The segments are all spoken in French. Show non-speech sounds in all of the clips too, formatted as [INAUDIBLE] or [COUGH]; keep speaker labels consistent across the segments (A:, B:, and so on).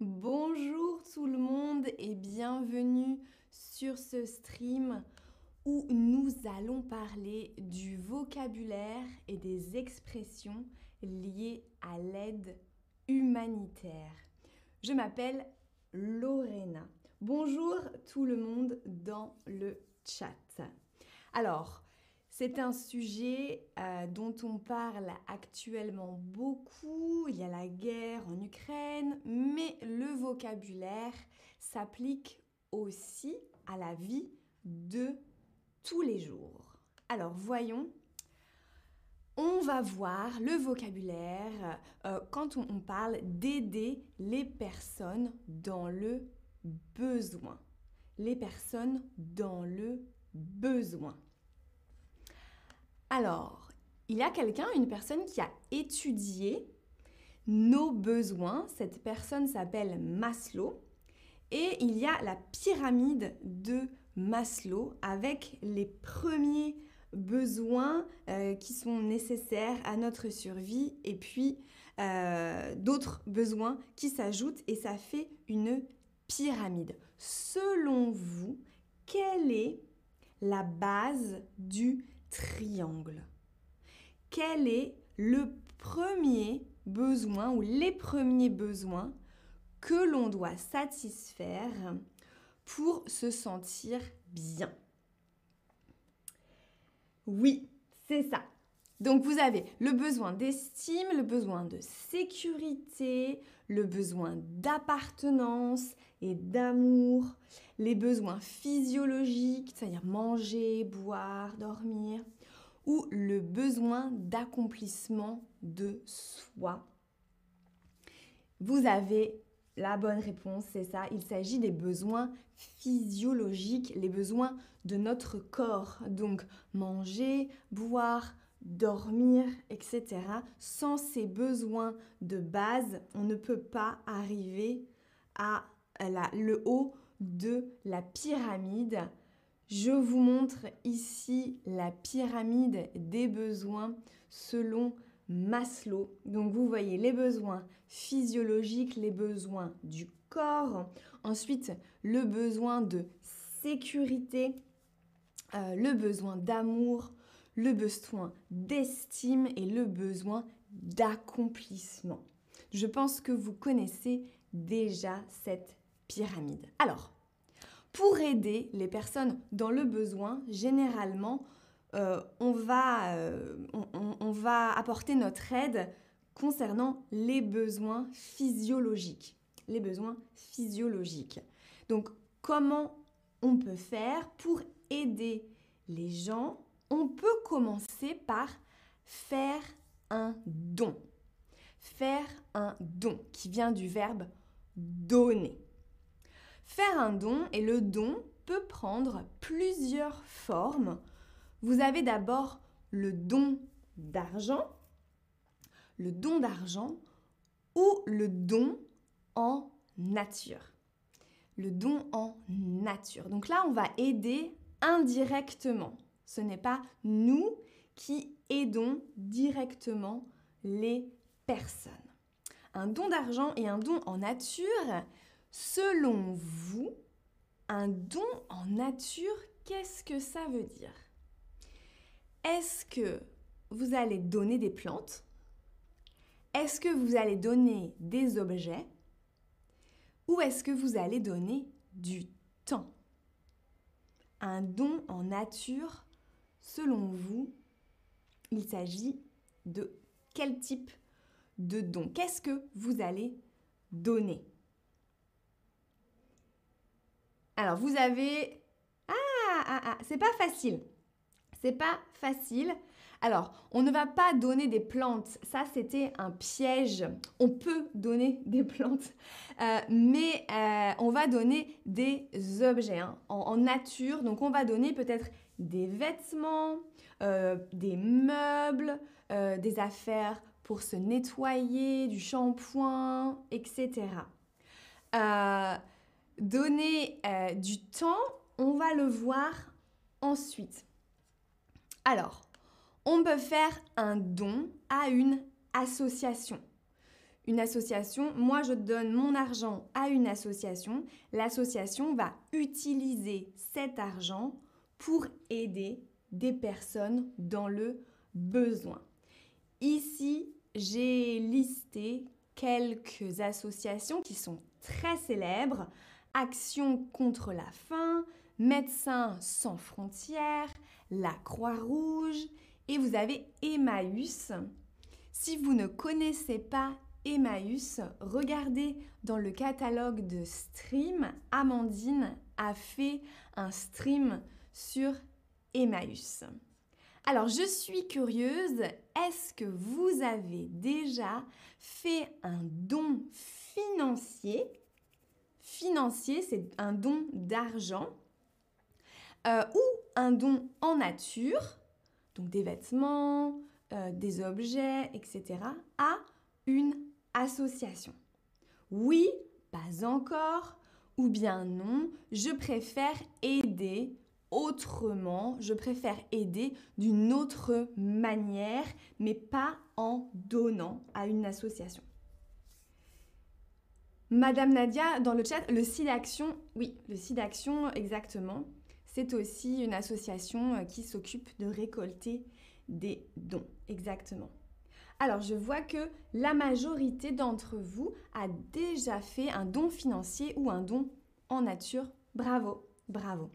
A: Bonjour tout le monde et bienvenue sur ce stream où nous allons parler du vocabulaire et des expressions liées à l'aide humanitaire. Je m'appelle Lorena. Bonjour tout le monde dans le chat. Alors, c'est un sujet euh, dont on parle actuellement beaucoup. Il y a la guerre en Ukraine, mais le vocabulaire s'applique aussi à la vie de tous les jours. Alors voyons, on va voir le vocabulaire euh, quand on, on parle d'aider les personnes dans le besoin. Les personnes dans le besoin. Alors, il y a quelqu'un, une personne qui a étudié nos besoins. Cette personne s'appelle Maslow. Et il y a la pyramide de Maslow avec les premiers besoins euh, qui sont nécessaires à notre survie et puis euh, d'autres besoins qui s'ajoutent et ça fait une pyramide. Selon vous, quelle est la base du triangle? Quel est le premier besoin ou les premiers besoins que l'on doit satisfaire pour se sentir bien Oui, c'est ça. Donc vous avez le besoin d'estime, le besoin de sécurité, le besoin d'appartenance et d'amour, les besoins physiologiques, c'est-à-dire manger, boire, dormir, ou le besoin d'accomplissement de soi. Vous avez la bonne réponse, c'est ça. Il s'agit des besoins physiologiques, les besoins de notre corps. Donc manger, boire, dormir, etc. Sans ces besoins de base, on ne peut pas arriver à le haut de la pyramide. Je vous montre ici la pyramide des besoins selon Maslow. Donc vous voyez les besoins physiologiques, les besoins du corps, ensuite le besoin de sécurité, euh, le besoin d'amour, le besoin d'estime et le besoin d'accomplissement. Je pense que vous connaissez déjà cette pyramide. Alors, pour aider les personnes dans le besoin, généralement, euh, on, va, euh, on va apporter notre aide concernant les besoins physiologiques. Les besoins physiologiques. Donc, comment on peut faire pour aider les gens? On peut commencer par faire un don. Faire un don, qui vient du verbe donner. Faire un don et le don peut prendre plusieurs formes. Vous avez d'abord le don d'argent, le don d'argent ou le don en nature. Le don en nature. Donc là, on va aider indirectement. Ce n'est pas nous qui aidons directement les personnes. Un don d'argent et un don en nature, Selon vous, un don en nature, qu'est-ce que ça veut dire? Est-ce que vous allez donner des plantes? Est-ce que vous allez donner des objets? Ou est-ce que vous allez donner du temps? Un don en nature, selon vous, il s'agit de quel type de don? Qu'est-ce que vous allez donner? Alors, vous avez... Ah, ah, ah, c'est pas facile. C'est pas facile. Alors, on ne va pas donner des plantes. Ça, c'était un piège. On peut donner [LAUGHS] des plantes, euh, mais euh, on va donner des objets hein, en, nature. Donc, on va donner peut-être des vêtements, euh, des meubles, des affaires pour se nettoyer, du shampoing, etc. Donner euh, du temps, on va le voir ensuite. Alors, on peut faire un don à une association. une association, moi je donne mon argent à une association, l'association va utiliser cet argent pour aider des personnes dans le besoin. Ici, j'ai listé quelques associations qui sont très célèbres. Action contre la faim, Médecins sans frontières, la Croix-Rouge et vous avez Emmaüs. Si vous ne connaissez pas Emmaüs, regardez dans le catalogue de stream. Amandine a fait un stream sur Emmaüs. Alors, je suis curieuse, est-ce que vous avez déjà fait un don financier Financier, c'est un don d'argent euh, ou un don en nature, donc des vêtements, euh, des objets, etc., à une association. Oui, pas encore, ou bien non, je préfère aider autrement, je préfère aider d'une autre manière, mais pas en donnant à une association. Madame Nadia, dans le chat, le SIDAction, oui, le SIDAction, exactement, c'est aussi une association euh, qui s'occupe de récolter des dons, exactement. Alors, je vois que la majorité d'entre vous a déjà fait un don financier ou un don en nature. Bravo, bravo.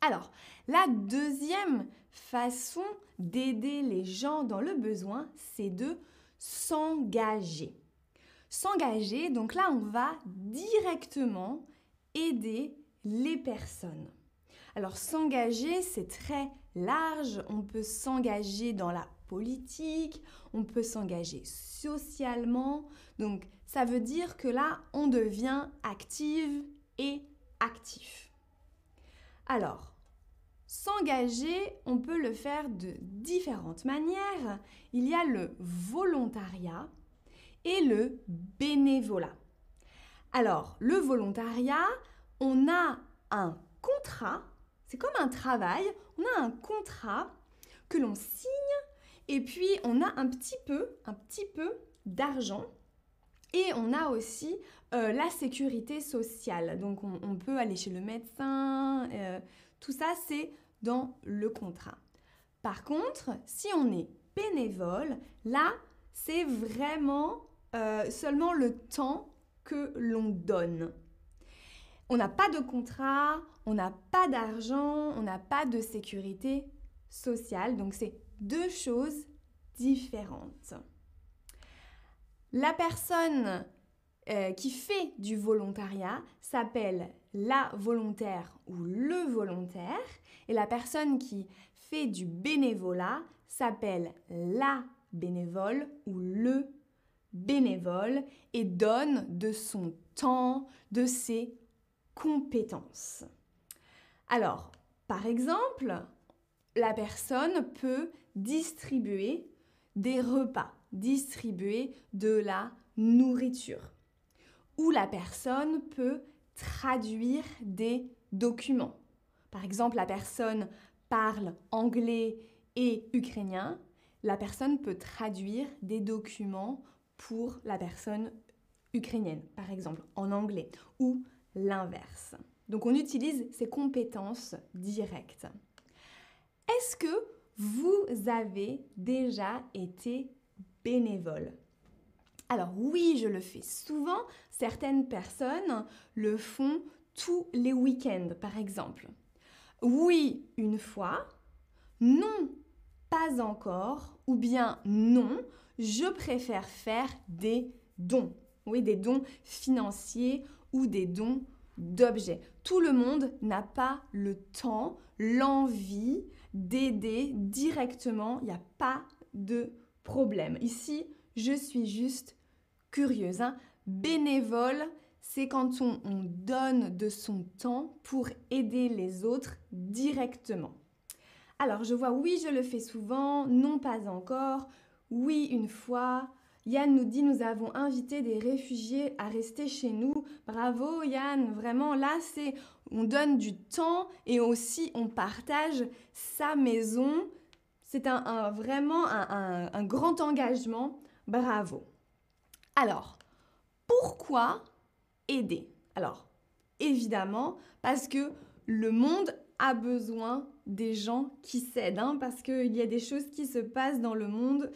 A: Alors, la deuxième façon d'aider les gens dans le besoin, c'est de s'engager. S'engager, donc là, on va directement aider les personnes. Alors, s'engager, c'est très large. On peut s'engager dans la politique, on peut s'engager socialement. Donc, ça veut dire que là, on devient active et actif. Alors, s'engager, on peut le faire de différentes manières. Il y a le volontariat le bénévolat. Alors, le volontariat, on a un contrat, c'est comme un travail, on a un contrat que l'on signe et puis on a un petit peu, un petit peu d'argent et on a aussi euh, la sécurité sociale. Donc on, peut aller chez le médecin. Euh, tout ça, c'est dans le contrat. Par contre, si on est bénévole, là, c'est vraiment euh, seulement le temps que l'on donne. On n'a pas de contrat, on n'a pas d'argent, on n'a pas de sécurité sociale. Donc c'est deux choses différentes. La personne euh, qui fait du volontariat s'appelle la volontaire ou le volontaire et la personne qui fait du bénévolat s'appelle la bénévole ou le bénévole et donne de son temps, de ses compétences. Alors, par exemple, la personne peut distribuer des repas, distribuer de la nourriture. Ou la personne peut traduire des documents. Par exemple, la personne parle anglais et ukrainien. La personne peut traduire des documents pour la personne ukrainienne, par exemple, en anglais, ou l'inverse. Donc on utilise ces compétences directes. Est-ce que vous avez déjà été bénévole? Alors oui, je le fais souvent. Certaines personnes le font tous les week-ends, par exemple. Oui, une fois. Non, pas encore. Ou bien non, je préfère faire des dons. Oui, des dons financiers ou des dons d'objets. Tout le monde n'a pas le temps, l'envie d'aider directement. Il n'y a pas de problème. Ici, je suis juste curieuse. Hein. Bénévole, c'est quand on, on donne de son temps pour aider les autres directement. Alors, je vois oui, je le fais souvent, non pas encore, oui, une fois. Yann nous dit nous avons invité des réfugiés à rester chez nous. Bravo Yann, vraiment là on donne du temps et aussi on partage sa maison. C'est un, vraiment un grand engagement. Bravo. Alors, pourquoi aider? Alors, évidemment, parce que le monde a besoin des gens qui s'aident, hein, parce qu'il y a des choses qui se passent dans le monde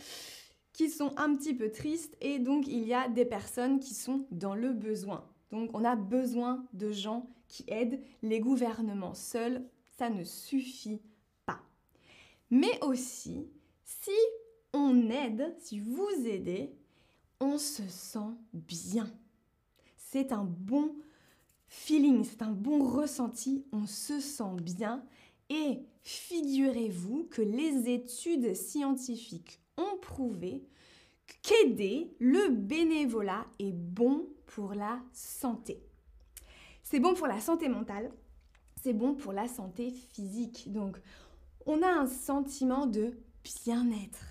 A: qui sont un petit peu tristes et donc il y a des personnes qui sont dans le besoin. Donc on a besoin de gens qui aident. Les gouvernements seuls, ça ne suffit pas. Mais aussi, si on aide, si vous aidez, on se sent bien. C'est un bon feeling, c'est un bon ressenti, on se sent bien. Et figurez-vous que les études scientifiques ont prouvé qu'aider le bénévolat est bon pour la santé. C'est bon pour la santé mentale, c'est bon pour la santé physique. Donc, on a un sentiment de bien-être.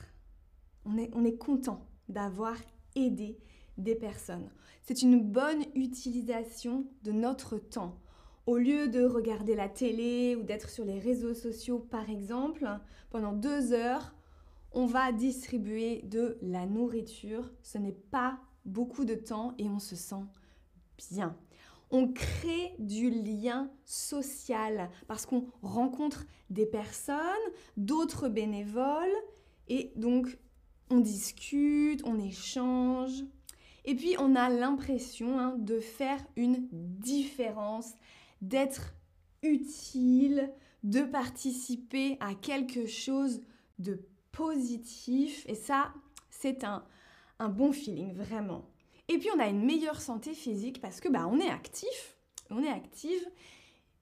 A: On est, on est content d'avoir aidé des personnes. C'est une bonne utilisation de notre temps. Au lieu de regarder la télé ou d'être sur les réseaux sociaux, par exemple, pendant deux heures, on va distribuer de la nourriture. Ce n'est pas beaucoup de temps et on se sent bien. On crée du lien social parce qu'on rencontre des personnes, d'autres bénévoles et donc on discute, on échange. Et puis on a l'impression hein, de faire une différence, d'être utile, de participer à quelque chose de positif. Et ça, c'est un, un bon feeling, vraiment. Et puis on a une meilleure santé physique parce que bah, on est actif, on est active.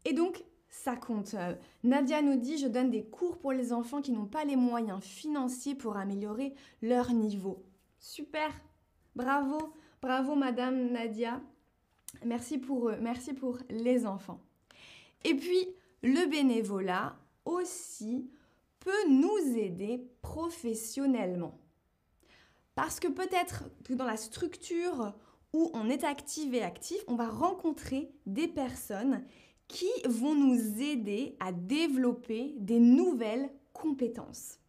A: Et donc, ça compte. Euh, Nadia nous dit, je donne des cours pour les enfants qui n'ont pas les moyens financiers pour améliorer leur niveau. Super, bravo, bravo Madame Nadia. Merci pour eux, merci pour les enfants. Et puis, le bénévolat aussi peut nous aider professionnellement. Parce que peut-être que dans la structure où on est actif et actif, on va rencontrer des personnes qui vont nous aider à développer des nouvelles compétences.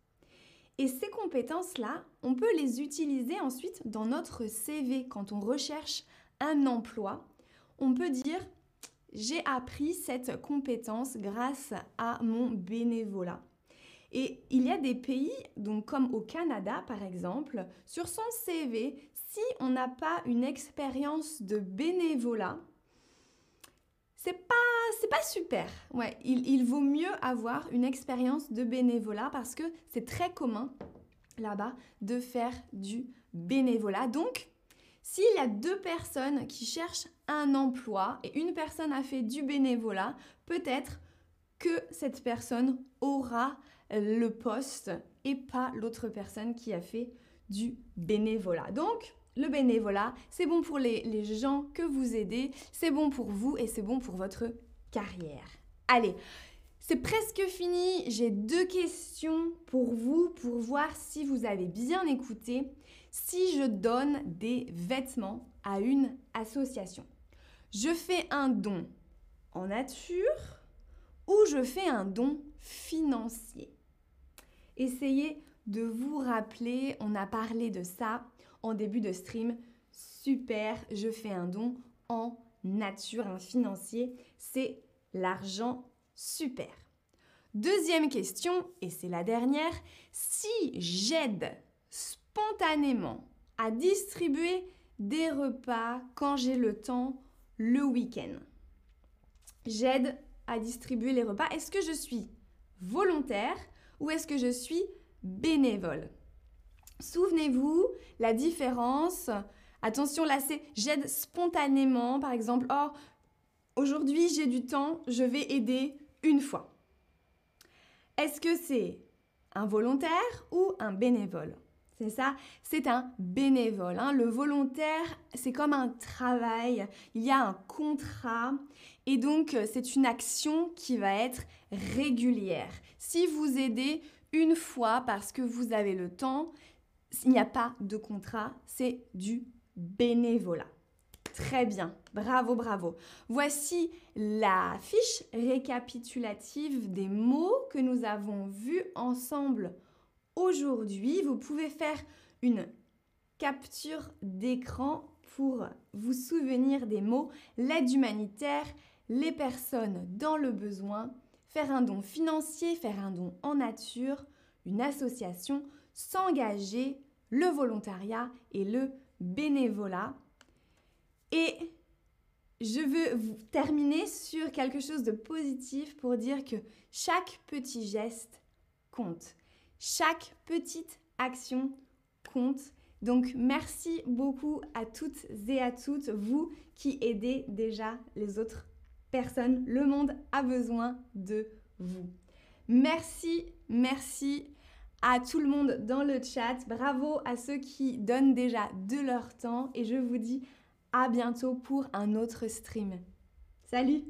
A: Et ces compétences-là, on peut les utiliser ensuite dans notre CV quand on recherche emploi. On peut dire j'ai appris cette compétence grâce à mon bénévolat. Et il y a des pays, donc comme au Canada par exemple, sur son CV, si on n'a pas une expérience de bénévolat, c'est pas c'est pas super. Ouais, il, il, vaut mieux avoir une expérience de bénévolat parce que c'est très commun là-bas de faire du bénévolat. Donc, s'il y a deux personnes qui cherchent un emploi et une personne a fait du bénévolat, peut-être que cette personne aura le poste et pas l'autre personne qui a fait du bénévolat. Donc, le bénévolat, c'est bon pour les, gens que vous aidez, c'est bon pour vous et c'est bon pour votre carrière. Allez, c'est presque fini. J'ai deux questions pour vous pour voir si vous avez bien écouté. Si je donne des vêtements à une association, je fais un don en nature ou je fais un don financier. Essayez de vous rappeler, on a parlé de ça en début de stream. Super, je fais un don en nature, un financier, c'est l'argent super. Deuxième question, et c'est la dernière, si j'aide spontanément à distribuer des repas quand j'ai le temps le week-end, j'aide à distribuer les repas, est-ce que je suis volontaire ou est-ce que je suis bénévole? Souvenez-vous, la différence, attention là c'est j'aide spontanément, par exemple, oh, aujourd'hui j'ai du temps, je vais aider une fois. Est-ce que c'est un volontaire ou un bénévole? C'est ça, c'est un bénévole. Hein. Le volontaire, c'est comme un travail. Il y a un contrat et donc c'est une action qui va être régulière. Si vous aidez une fois parce que vous avez le temps, il n'y a pas de contrat, c'est du bénévolat. Très bien, bravo, bravo. Voici la fiche récapitulative des mots que nous avons vus ensemble aujourd'hui. Vous pouvez faire une capture d'écran pour vous souvenir des mots l'aide humanitaire, les personnes dans le besoin, faire un don financier, faire un don en nature, une association, s'engager, le volontariat et le bénévolat. Et je veux vous terminer sur quelque chose de positif pour dire que chaque petit geste compte. Chaque petite action compte. Donc merci beaucoup à toutes et à toutes, vous qui aidez déjà les autres personnes. Le monde a besoin de vous. Merci, merci à tout le monde dans le chat. Bravo à ceux qui donnent déjà de leur temps et je vous dis à bientôt pour un autre stream. Salut